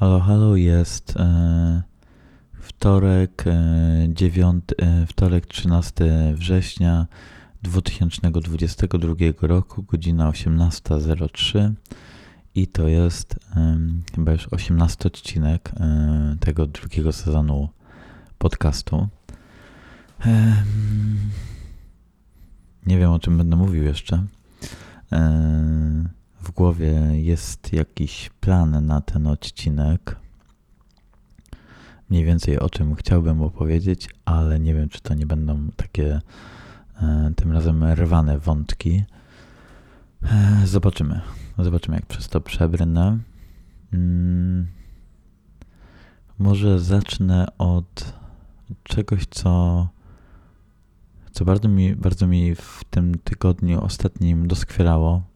Halo, halo, jest e, wtorek, e, 9, e, wtorek 13 września 2022 roku, godzina 18.03 i to jest e, chyba już 18 odcinek e, tego drugiego sezonu podcastu. E, nie wiem o czym będę mówił jeszcze. E, w głowie jest jakiś plan na ten odcinek. Mniej więcej o czym chciałbym opowiedzieć, ale nie wiem, czy to nie będą takie e, tym razem rwane wątki. E, zobaczymy. Zobaczymy, jak przez to przebrnę. Mm, może zacznę od czegoś, co, co bardzo, mi, bardzo mi w tym tygodniu ostatnim doskwierało.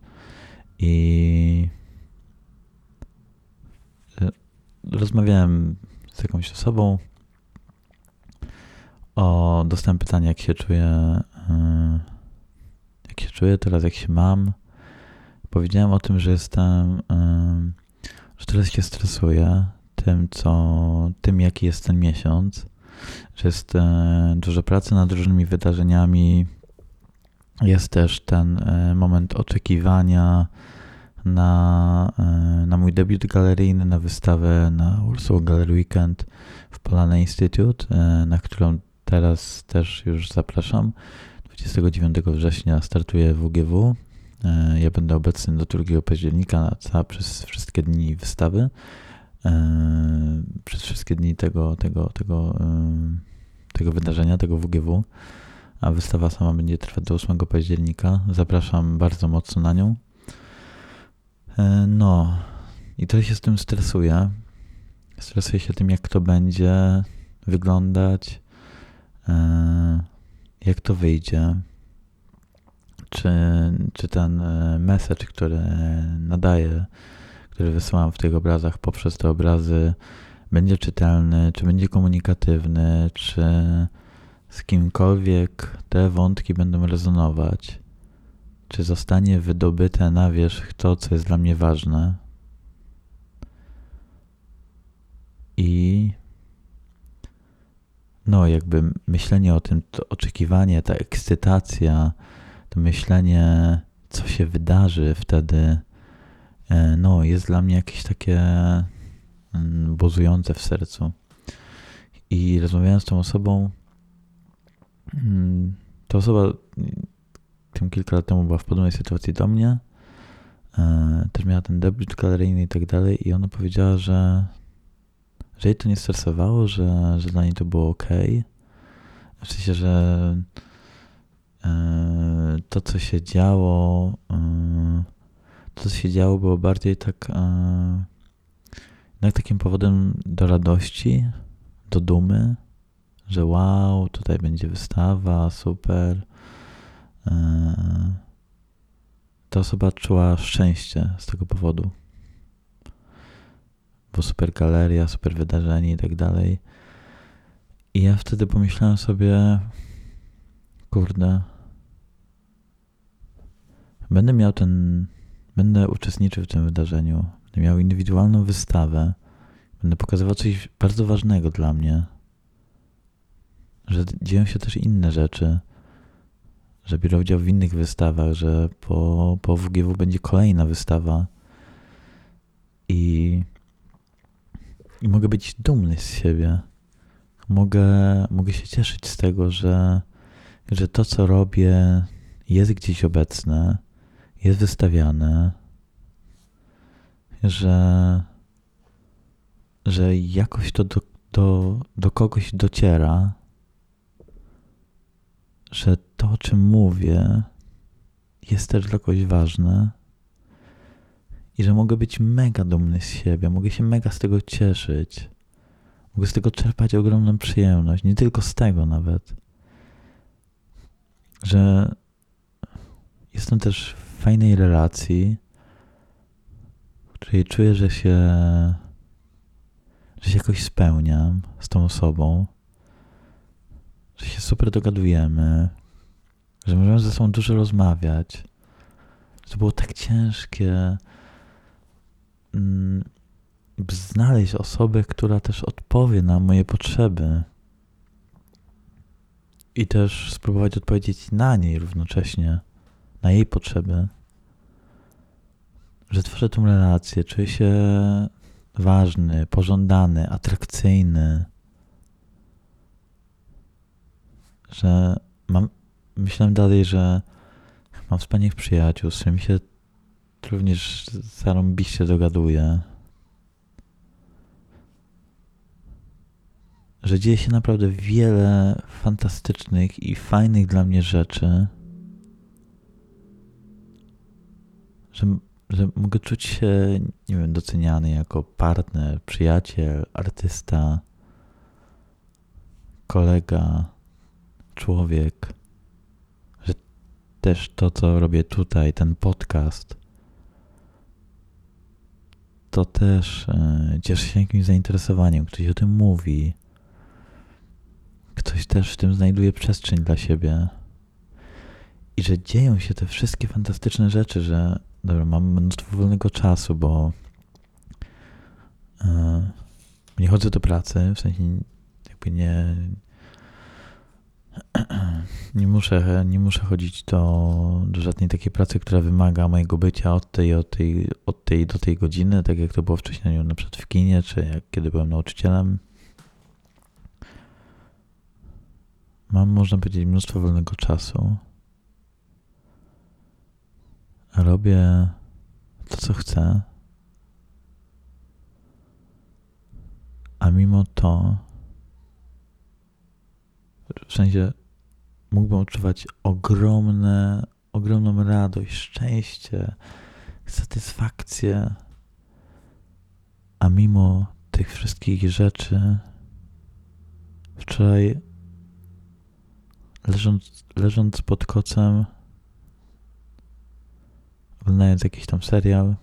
I e, rozmawiałem z jakąś osobą. O, dostałem pytanie, jak się czuję, e, jak się czuję teraz, jak się mam. Powiedziałem o tym, że jestem, e, że teraz się stresuję tym, co, tym, jaki jest ten miesiąc, że jest dużo pracy nad różnymi wydarzeniami. Jest też ten moment oczekiwania, na, na mój debiut galeryjny, na wystawę na Warsaw Gallery Weekend w Polana Institute, na którą teraz też już zapraszam. 29 września startuję WGW. Ja będę obecny do 2 października na przez wszystkie dni wystawy. Przez wszystkie dni tego, tego, tego, tego wydarzenia, tego WGW. A wystawa sama będzie trwać do 8 października. Zapraszam bardzo mocno na nią. No, i to się z tym stresuje. Stresuję się tym, jak to będzie wyglądać, jak to wyjdzie. Czy, czy ten message, który nadaję, który wysyłam w tych obrazach poprzez te obrazy, będzie czytelny, czy będzie komunikatywny, czy z kimkolwiek te wątki będą rezonować czy zostanie wydobyte na wierzch to, co jest dla mnie ważne. I no, jakby myślenie o tym, to oczekiwanie, ta ekscytacja, to myślenie, co się wydarzy wtedy, e, no, jest dla mnie jakieś takie mm, bozujące w sercu. I rozmawiając z tą osobą, mm, ta osoba tym kilka lat temu była w podobnej sytuacji do mnie. E, też miała ten debiut galeryjny i tak dalej i ona powiedziała, że, że jej to nie stresowało, że, że dla niej to było ok. W sensie, że e, to, co się działo, e, to, co się działo, było bardziej tak jednak takim powodem do radości, do dumy, że wow, tutaj będzie wystawa, super ta osoba czuła szczęście z tego powodu. Bo super galeria, super wydarzenie i tak dalej. I ja wtedy pomyślałem sobie, kurde, będę miał ten, będę uczestniczył w tym wydarzeniu, będę miał indywidualną wystawę, będę pokazywał coś bardzo ważnego dla mnie, że dzieją się też inne rzeczy że biorę udział w innych wystawach, że po, po WGW będzie kolejna wystawa i, i mogę być dumny z siebie. Mogę, mogę się cieszyć z tego, że, że to, co robię, jest gdzieś obecne, jest wystawiane, że, że jakoś to do, do, do kogoś dociera że to, o czym mówię, jest też dla kogoś ważne i że mogę być mega dumny z siebie, mogę się mega z tego cieszyć, mogę z tego czerpać ogromną przyjemność, nie tylko z tego nawet, że jestem też w fajnej relacji, w której czuję, że się, że się jakoś spełniam z tą osobą że się super dogadujemy, że możemy ze sobą dużo rozmawiać. Że to było tak ciężkie. Mm, znaleźć osobę, która też odpowie na moje potrzeby. I też spróbować odpowiedzieć na niej równocześnie, na jej potrzeby. Że tworzę tą relację, czuję się ważny, pożądany, atrakcyjny. Że mam, myślałem dalej, że mam wspaniałych przyjaciół, z którymi się również zarąbiście dogaduję. Że dzieje się naprawdę wiele fantastycznych i fajnych dla mnie rzeczy. Że, że mogę czuć się, nie wiem, doceniany jako partner, przyjaciel, artysta, kolega, człowiek. Że też to, co robię tutaj, ten podcast, to też e, cieszy się jakimś zainteresowaniem, ktoś o tym mówi. Ktoś też w tym znajduje przestrzeń dla siebie. I że dzieją się te wszystkie fantastyczne rzeczy, że dobra, mam mnóstwo wolnego czasu, bo e, nie chodzę do pracy, w sensie jakby nie, nie muszę, nie muszę chodzić do, do żadnej takiej pracy, która wymaga mojego bycia od tej, od, tej, od tej do tej godziny, tak jak to było wcześniej na przykład w kinie, czy jak kiedy byłem nauczycielem. Mam, można powiedzieć, mnóstwo wolnego czasu. Robię to, co chcę. A mimo to, w sensie mógłbym odczuwać ogromne, ogromną radość, szczęście, satysfakcję. A mimo tych wszystkich rzeczy, wczoraj leżąc, leżąc pod kocem, oglądając jakiś tam serial,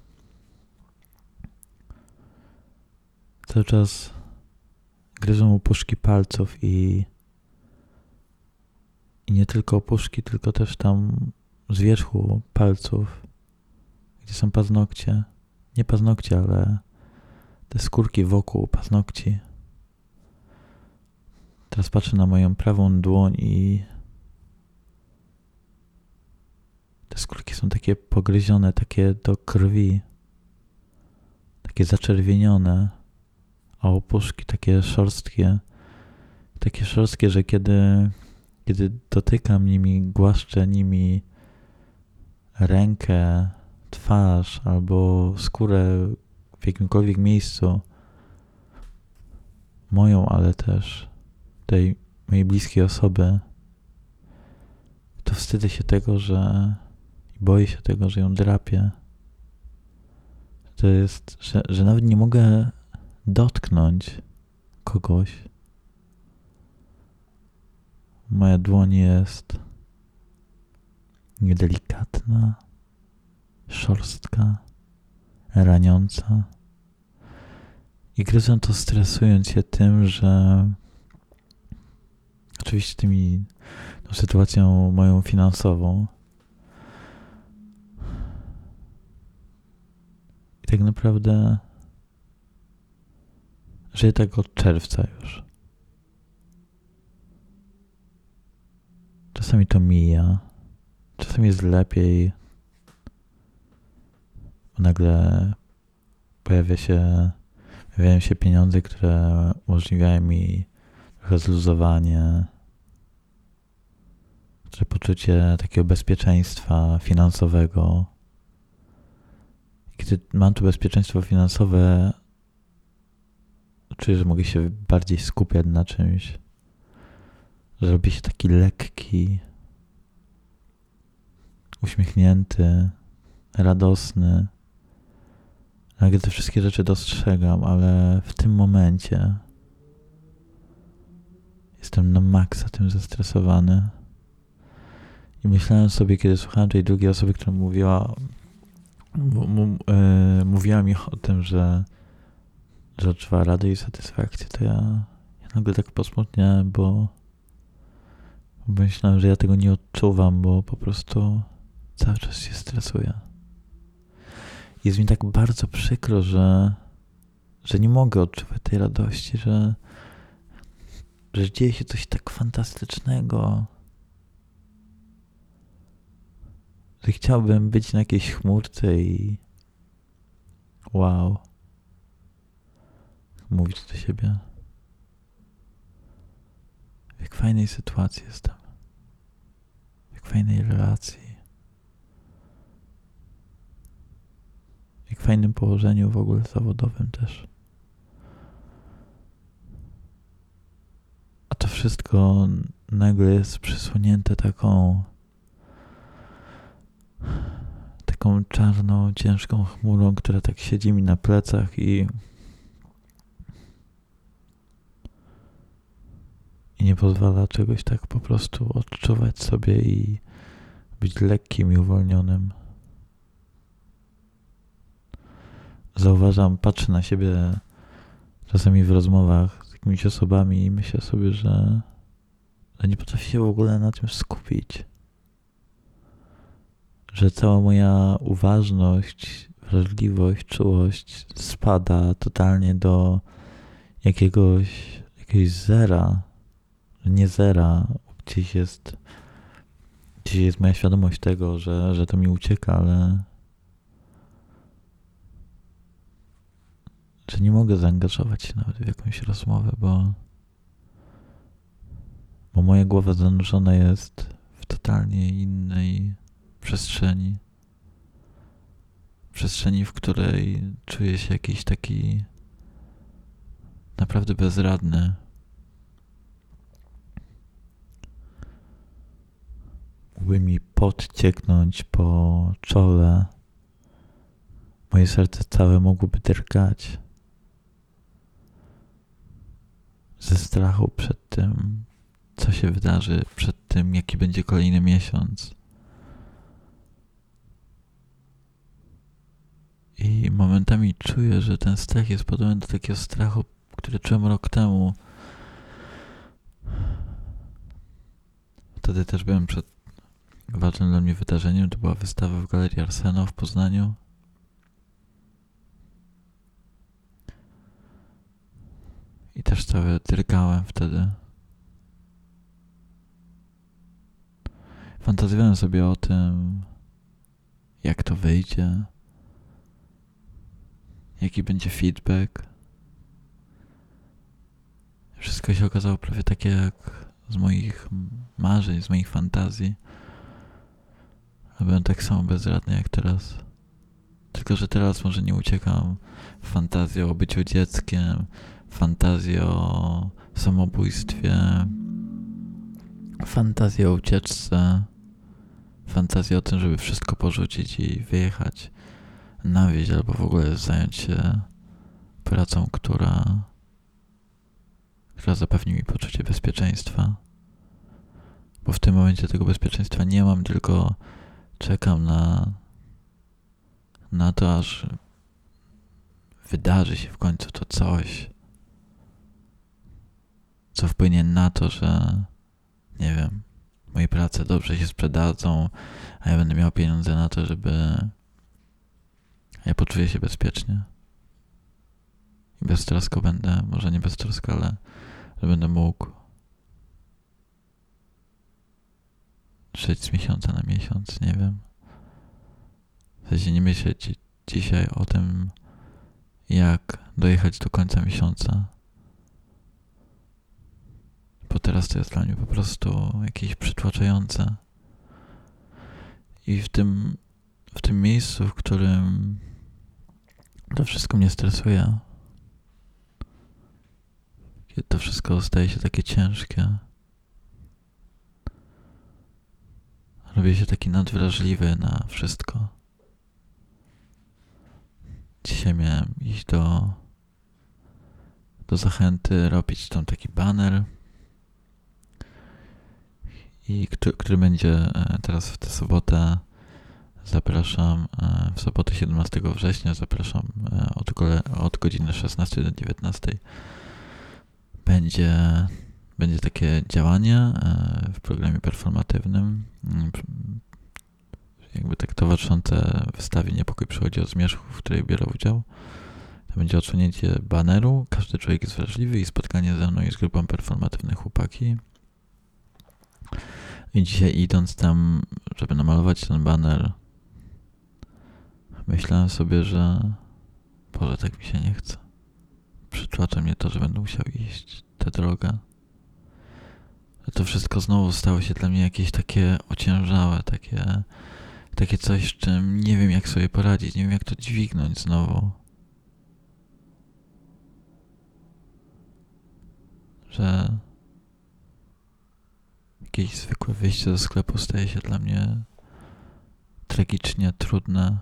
cały czas gryzą puszki palców i i nie tylko opuszki, tylko też tam z wierzchu palców, gdzie są paznokcie. Nie paznokcie, ale te skórki wokół paznokci. Teraz patrzę na moją prawą dłoń i te skórki są takie pogryzione, takie do krwi, takie zaczerwienione, a opuszki takie szorstkie, takie szorstkie, że kiedy kiedy dotykam nimi, głaszczę nimi rękę, twarz albo skórę w jakimkolwiek miejscu, moją, ale też tej mojej bliskiej osoby, to wstydzę się tego, że boję się tego, że ją drapię. To jest, że, że nawet nie mogę dotknąć kogoś, Moja dłoń jest niedelikatna, szorstka, raniąca. I gryzę to stresując się tym, że oczywiście tymi tą sytuacją moją finansową. I tak naprawdę żyję tak od czerwca już. Czasami to mija, czasami jest lepiej. Nagle pojawia się, pojawiają się pieniądze, które umożliwiają mi trochę zluzowanie, czy poczucie takiego bezpieczeństwa finansowego. Kiedy mam to bezpieczeństwo finansowe, czuję, że mogę się bardziej skupiać na czymś robi się taki lekki, uśmiechnięty, radosny. Nagle te wszystkie rzeczy dostrzegam, ale w tym momencie jestem na maksa tym zestresowany. I myślałem sobie, kiedy słuchałem tej drugiej osoby, która mówiła, e, mówiła mi o tym, że, że odczuwa radę i satysfakcję, to ja, ja nagle tak posmutniałem, bo Myślałem, że ja tego nie odczuwam, bo po prostu cały czas się stresuję. Jest mi tak bardzo przykro, że, że nie mogę odczuwać tej radości, że, że dzieje się coś tak fantastycznego, że chciałbym być na jakiejś chmurce i wow, mówić do siebie, jak fajnej sytuacji jestem, jak fajnej relacji. jak fajnym położeniu w ogóle zawodowym też. A to wszystko nagle jest przysłonięte taką taką czarną, ciężką chmurą, która tak siedzi mi na plecach i i nie pozwala czegoś tak po prostu odczuwać sobie i być lekkim i uwolnionym. Zauważam, patrzę na siebie czasami w rozmowach z jakimiś osobami i myślę sobie, że, że nie potrafię się w ogóle na tym skupić że cała moja uważność, wrażliwość, czułość spada totalnie do jakiegoś, jakiegoś zera, nie zera, gdzieś jest, gdzieś jest moja świadomość tego, że, że to mi ucieka, ale że nie mogę zaangażować się nawet w jakąś rozmowę, bo, bo moja głowa zanurzona jest w totalnie innej przestrzeni. Przestrzeni, w której czuję się jakiś taki naprawdę bezradny. Mógłby mi podcieknąć po czole. Moje serce całe mogłoby drgać ze strachu przed tym, co się wydarzy, przed tym, jaki będzie kolejny miesiąc. I momentami czuję, że ten strach jest podobny do takiego strachu, który czułem rok temu. Wtedy też byłem przed ważnym dla mnie wydarzeniem. To była wystawa w Galerii Arseno w Poznaniu. I też cały drgałem wtedy. Fantazjowałem sobie o tym, jak to wyjdzie jaki będzie feedback. Wszystko się okazało prawie takie jak z moich marzeń, z moich fantazji. A byłem tak samo bezradny jak teraz. Tylko, że teraz może nie uciekam w fantazję o byciu dzieckiem, fantazję o samobójstwie, fantazję o ucieczce, fantazję o tym, żeby wszystko porzucić i wyjechać na wieś albo w ogóle zająć się pracą, która, która zapewni mi poczucie bezpieczeństwa. Bo w tym momencie tego bezpieczeństwa nie mam, tylko czekam na, na to, aż wydarzy się w końcu to coś, co wpłynie na to, że nie wiem, moje prace dobrze się sprzedadzą, a ja będę miał pieniądze na to, żeby ja poczuję się bezpiecznie. I beztrosko będę, może nie beztrosko, ale że będę mógł żyć z miesiąca na miesiąc, nie wiem. W sensie nie myśleć dzisiaj o tym, jak dojechać do końca miesiąca. Bo teraz to jest dla mnie po prostu jakieś przytłaczające. I w tym, w tym miejscu, w którym to wszystko mnie stresuje. Kiedy to wszystko staje się takie ciężkie. Robię się taki nadwrażliwy na wszystko. Dzisiaj miałem iść do, do zachęty, robić tam taki banner, i który, który będzie e, teraz w tę sobotę Zapraszam e, w sobotę 17 września, zapraszam e, od, od godziny 16 do 19. Będzie, będzie takie działanie e, w programie performatywnym, mm, jakby tak towarzyszące wystawie Niepokój przychodzi od zmierzchu, w której biorę udział. To będzie odsunięcie baneru, każdy człowiek jest wrażliwy i spotkanie ze mną i z grupą performatywnych chłopaki. I dzisiaj idąc tam, żeby namalować ten baner, myślałem sobie, że Boże, tak mi się nie chce. Przytłacza mnie to, że będę musiał iść tę drogę. To wszystko znowu stało się dla mnie jakieś takie ociężałe, takie, takie coś, z czym nie wiem jak sobie poradzić, nie wiem jak to dźwignąć znowu. Że jakieś zwykłe wyjście do sklepu staje się dla mnie tragicznie trudne.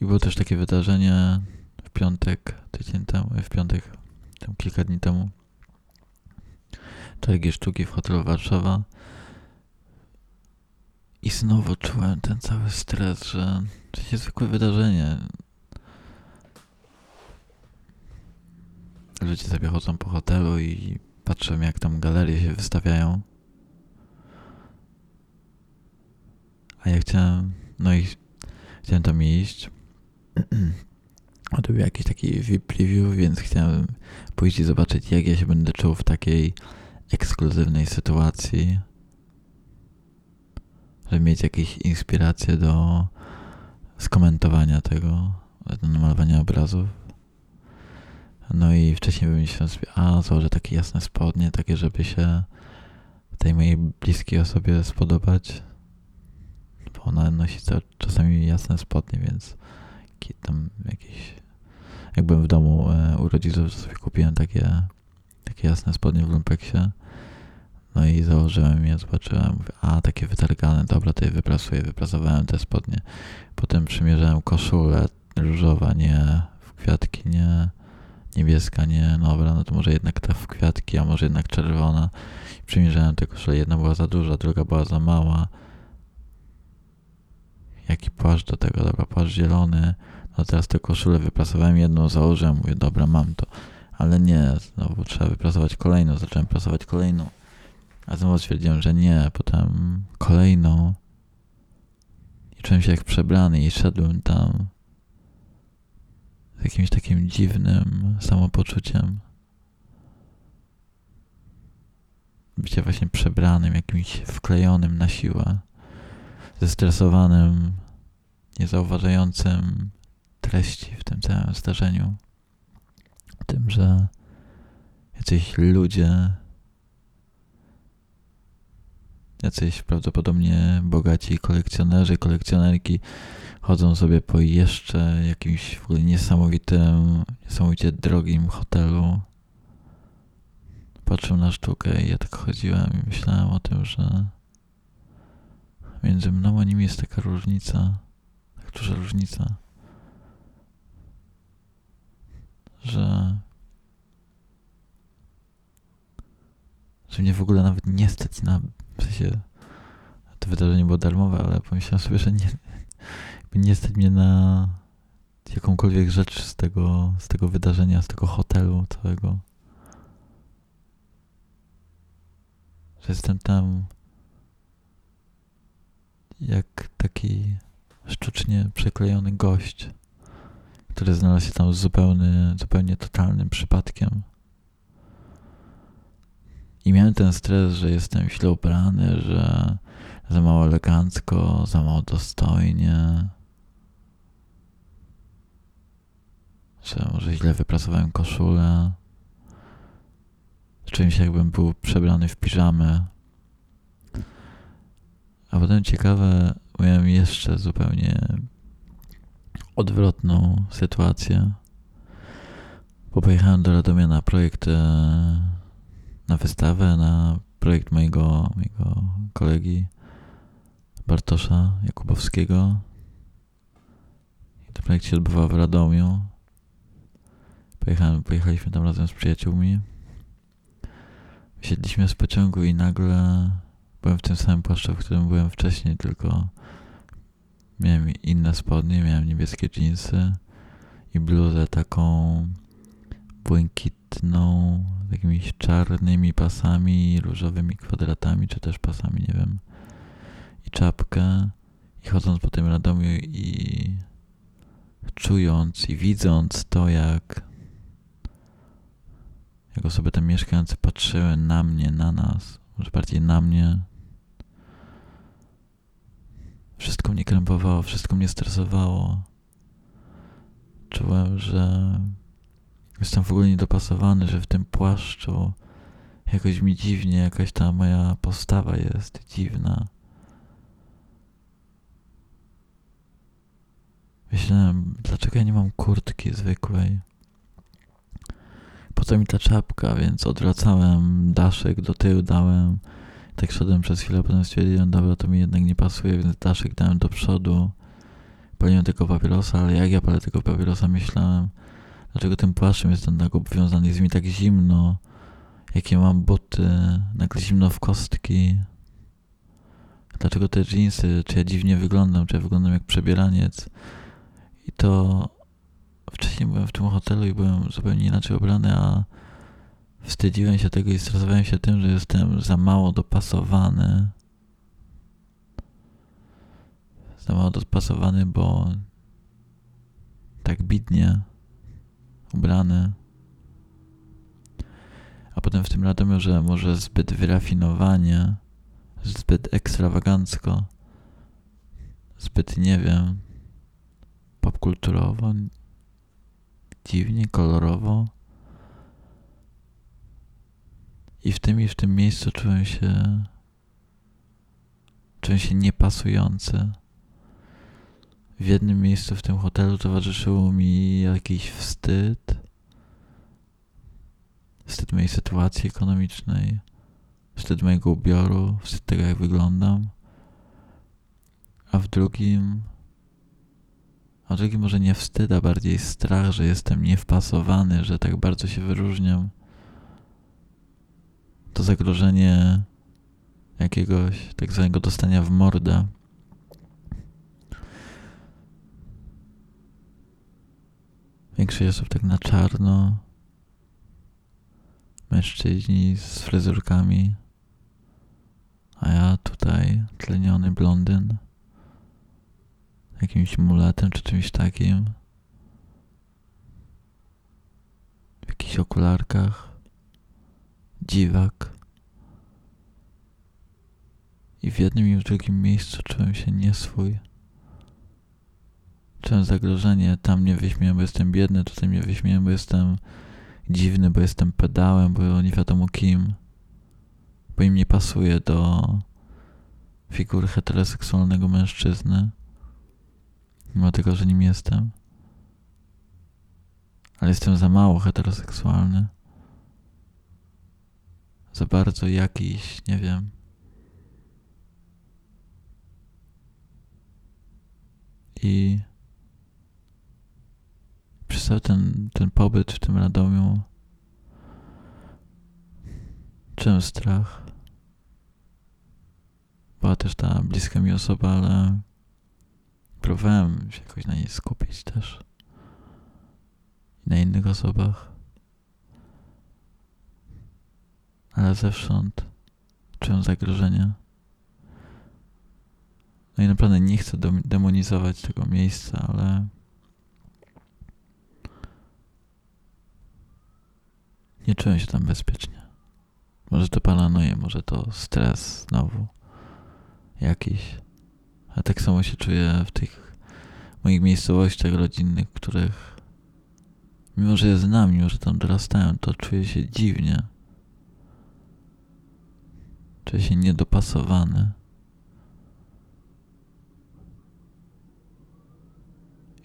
I było też takie wydarzenie w piątek, tydzień temu, w piątek, tam kilka dni temu. Targi sztuki w hotelu Warszawa. I znowu czułem ten cały stres, że to jest zwykłe wydarzenie. Ludzie sobie chodzą po hotelu i patrzę jak tam galerie się wystawiają. A ja chciałem, no i chciałem tam iść. A to był jakiś taki VIP preview, więc chciałem pójść i zobaczyć, jak ja się będę czuł w takiej ekskluzywnej sytuacji. Żeby mieć jakieś inspiracje do skomentowania tego, do namalowania obrazów. No i wcześniej wymyśliłem sobie, a założę takie jasne spodnie, takie, żeby się tej mojej bliskiej osobie spodobać. Bo ona nosi czasami jasne spodnie, więc tam jakieś... Jak byłem w domu e, u rodziców, to sobie kupiłem takie, takie jasne spodnie w lumpeksie. No i założyłem je, zobaczyłem, mówię, a takie wytargane, dobra, to je wyprasuję, wyprasowałem te spodnie. Potem przymierzałem koszulę różowa, nie w kwiatki, nie niebieska, nie, no dobra, no to może jednak ta w kwiatki, a może jednak czerwona. Przymierzałem te koszule, jedna była za duża, druga była za mała. Jaki płaszcz do tego, dobra, płaszcz zielony. No teraz tę koszulę wyprasowałem, jedną założyłem, mówię, dobra, mam to. Ale nie, znowu trzeba wyprasować kolejną, zacząłem prasować kolejną. A znowu stwierdziłem, że nie, potem kolejną. I czułem się jak przebrany i szedłem tam z jakimś takim dziwnym samopoczuciem. Bycie właśnie przebranym, jakimś wklejonym na siłę, zestresowanym, niezauważającym treści w tym całym zdarzeniu. Tym, że jacyś ludzie, jacyś prawdopodobnie bogaci kolekcjonerzy, kolekcjonerki chodzą sobie po jeszcze jakimś w ogóle niesamowitym, niesamowicie drogim hotelu. Patrzę na sztukę i ja tak chodziłem i myślałem o tym, że między mną a nimi jest taka różnica, tak duża różnica, że że mnie w ogóle nawet nie stać na, w sensie, to wydarzenie było darmowe, ale pomyślałem sobie, że nie, nie stać mnie na jakąkolwiek rzecz z tego, z tego wydarzenia, z tego hotelu całego. Że jestem tam jak taki sztucznie przeklejony gość, który znalazł się tam zupełnie, zupełnie totalnym przypadkiem. I miałem ten stres, że jestem źle ubrany, że za mało elegancko, za mało dostojnie. Że może źle wypracowałem koszulę. Się jakbym był przebrany w piżamę. A potem ciekawe, miałem jeszcze zupełnie odwrotną sytuację. Bo pojechałem do Radomia na projekt, e, na wystawę, na projekt mojego, mojego kolegi Bartosza Jakubowskiego. I ten projekt się odbywał w Radomiu. Pojechałem, pojechaliśmy tam razem z przyjaciółmi. Siedliśmy z pociągu i nagle byłem w tym samym płaszczu, w którym byłem wcześniej, tylko miałem inne spodnie, miałem niebieskie jeansy i bluzę taką błękitną, z jakimiś czarnymi pasami, różowymi kwadratami, czy też pasami, nie wiem. I czapkę. I chodząc po tym Radomiu i czując i widząc to, jak, jak osoby tam mieszkające patrzyły na mnie, na nas, może bardziej na mnie, wszystko mnie krępowało, wszystko mnie stresowało. Czułem, że jestem w ogóle niedopasowany, że w tym płaszczu jakoś mi dziwnie, jakaś ta moja postawa jest dziwna. Myślałem, dlaczego ja nie mam kurtki zwykłej? Po co mi ta czapka, więc odwracałem daszek do tyłu, dałem. Tak szedłem przez chwilę, potem stwierdziłem, dobra, to mi jednak nie pasuje, więc daszek dałem do przodu. Paliłem tego papierosa, ale jak ja palę tego papierosa, myślałem, dlaczego tym płaszczem jestem tak obwiązany, jest mi tak zimno, jakie mam buty, nagle zimno w kostki. Dlaczego te jeansy, czy ja dziwnie wyglądam, czy ja wyglądam jak przebieraniec. I to wcześniej byłem w tym hotelu i byłem zupełnie inaczej ubrany, a wstydziłem się tego i stresowałem się tym, że jestem za mało dopasowany. Za mało dopasowany, bo tak bidnie ubrany. A potem w tym Radomiu, że może zbyt wyrafinowanie, zbyt ekstrawagancko, zbyt nie wiem, popkulturowo, dziwnie, kolorowo. I w tym i w tym miejscu czułem się czułem się niepasujący. W jednym miejscu w tym hotelu towarzyszył mi jakiś wstyd. Wstyd mojej sytuacji ekonomicznej, wstyd mojego ubioru, wstyd tego, jak wyglądam. A w drugim a drugi może nie wstyd, a bardziej strach, że jestem niewpasowany, że tak bardzo się wyróżniam. To zagrożenie jakiegoś tak zwanego dostania w mordę. Większość osób tak na czarno. Mężczyźni z fryzurkami. A ja tutaj tleniony blondyn jakimś muletem czy czymś takim. W jakichś okularkach. Dziwak. I w jednym i w drugim miejscu czułem się nieswój. Czułem zagrożenie. Tam mnie wyśmieją, bo jestem biedny, tutaj mnie wyśmieją, bo jestem dziwny, bo jestem pedałem, bo nie wiadomo kim. Bo im nie pasuje do figury heteroseksualnego mężczyzny mimo tego, że nim jestem. Ale jestem za mało heteroseksualny. Za bardzo jakiś, nie wiem. I przez cały ten, ten pobyt w tym Radomiu czułem strach. Była też ta bliska mi osoba, ale próbowałem się jakoś na niej skupić też. I na innych osobach. Ale zewsząd czułem zagrożenie. No i naprawdę nie chcę demonizować tego miejsca, ale nie czułem się tam bezpiecznie. Może to paranoja, może to stres znowu jakiś. A tak samo się czuję w tych moich miejscowościach rodzinnych, których mimo, że je znam, mimo, że tam dorastałem, to czuję się dziwnie. Czuję się niedopasowany.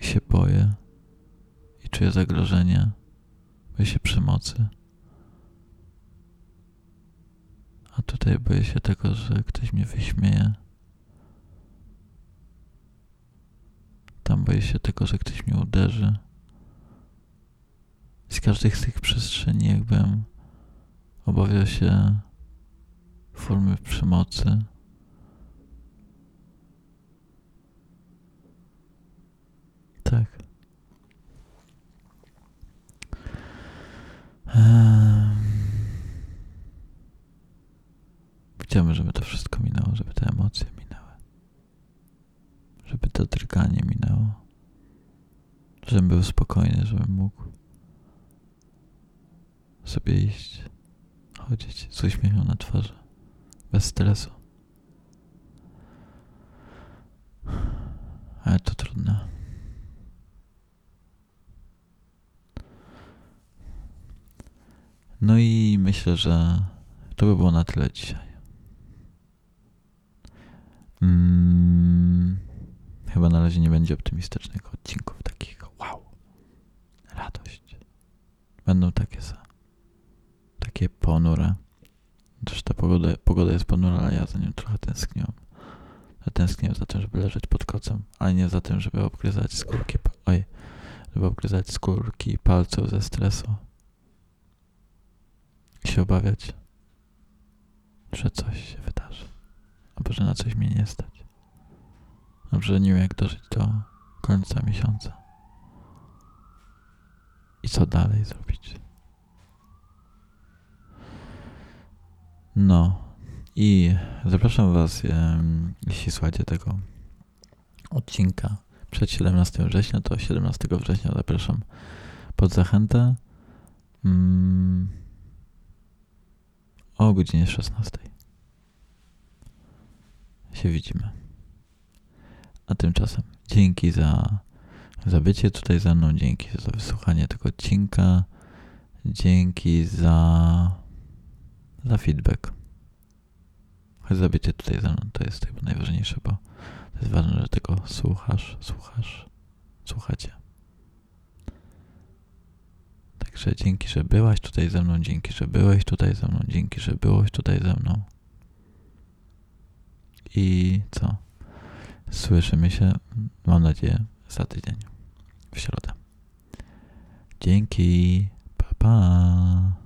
I się boję. I czuję zagrożenie. Boję się przemocy. A tutaj boję się tego, że ktoś mnie wyśmieje. Tam boję się tego, że ktoś mnie uderzy. Z każdej z tych przestrzeni jakbym obawiał się formy przemocy. Tak. Chciałbym, żeby to wszystko minęło, żeby te emocje minęły żeby to drganie minęło. żebym był spokojny, żebym mógł sobie iść, chodzić z uśmiechem na twarzy, bez stresu. Ale to trudne. No i myślę, że to by było na tyle dzisiaj. Mm, chyba na razie nie będzie optymistycznych odcinków takich wow, radość. Będą takie za, takie ponure. Też ta pogoda, pogoda jest ponura, ale ja za nią trochę tęskniłem. Ja tęskniłem za tym, żeby leżeć pod kocem, ale nie za tym, żeby obgryzać skórki, oj, żeby obgryzać skórki palców ze stresu. I się obawiać, że coś się wydarzy. Albo że na coś mnie nie stać. Że nie wiem jak dożyć do końca miesiąca. I co dalej zrobić. No i zapraszam Was, jeśli słuchacie tego odcinka przed 17 września, to 17 września zapraszam pod zachętę mm, o godzinie 16. Się widzimy. A tymczasem dzięki za, za bycie tutaj ze mną, dzięki za wysłuchanie tego odcinka, dzięki za, za feedback. Choć za bycie tutaj ze mną to jest chyba najważniejsze, bo to jest ważne, że tego słuchasz, słuchasz, słuchacie. Także dzięki, że byłaś tutaj ze mną, dzięki, że byłeś tutaj ze mną, dzięki, że byłeś tutaj ze mną i co? Słyszymy się, mam nadzieję, za tydzień w środę. Dzięki. Pa pa.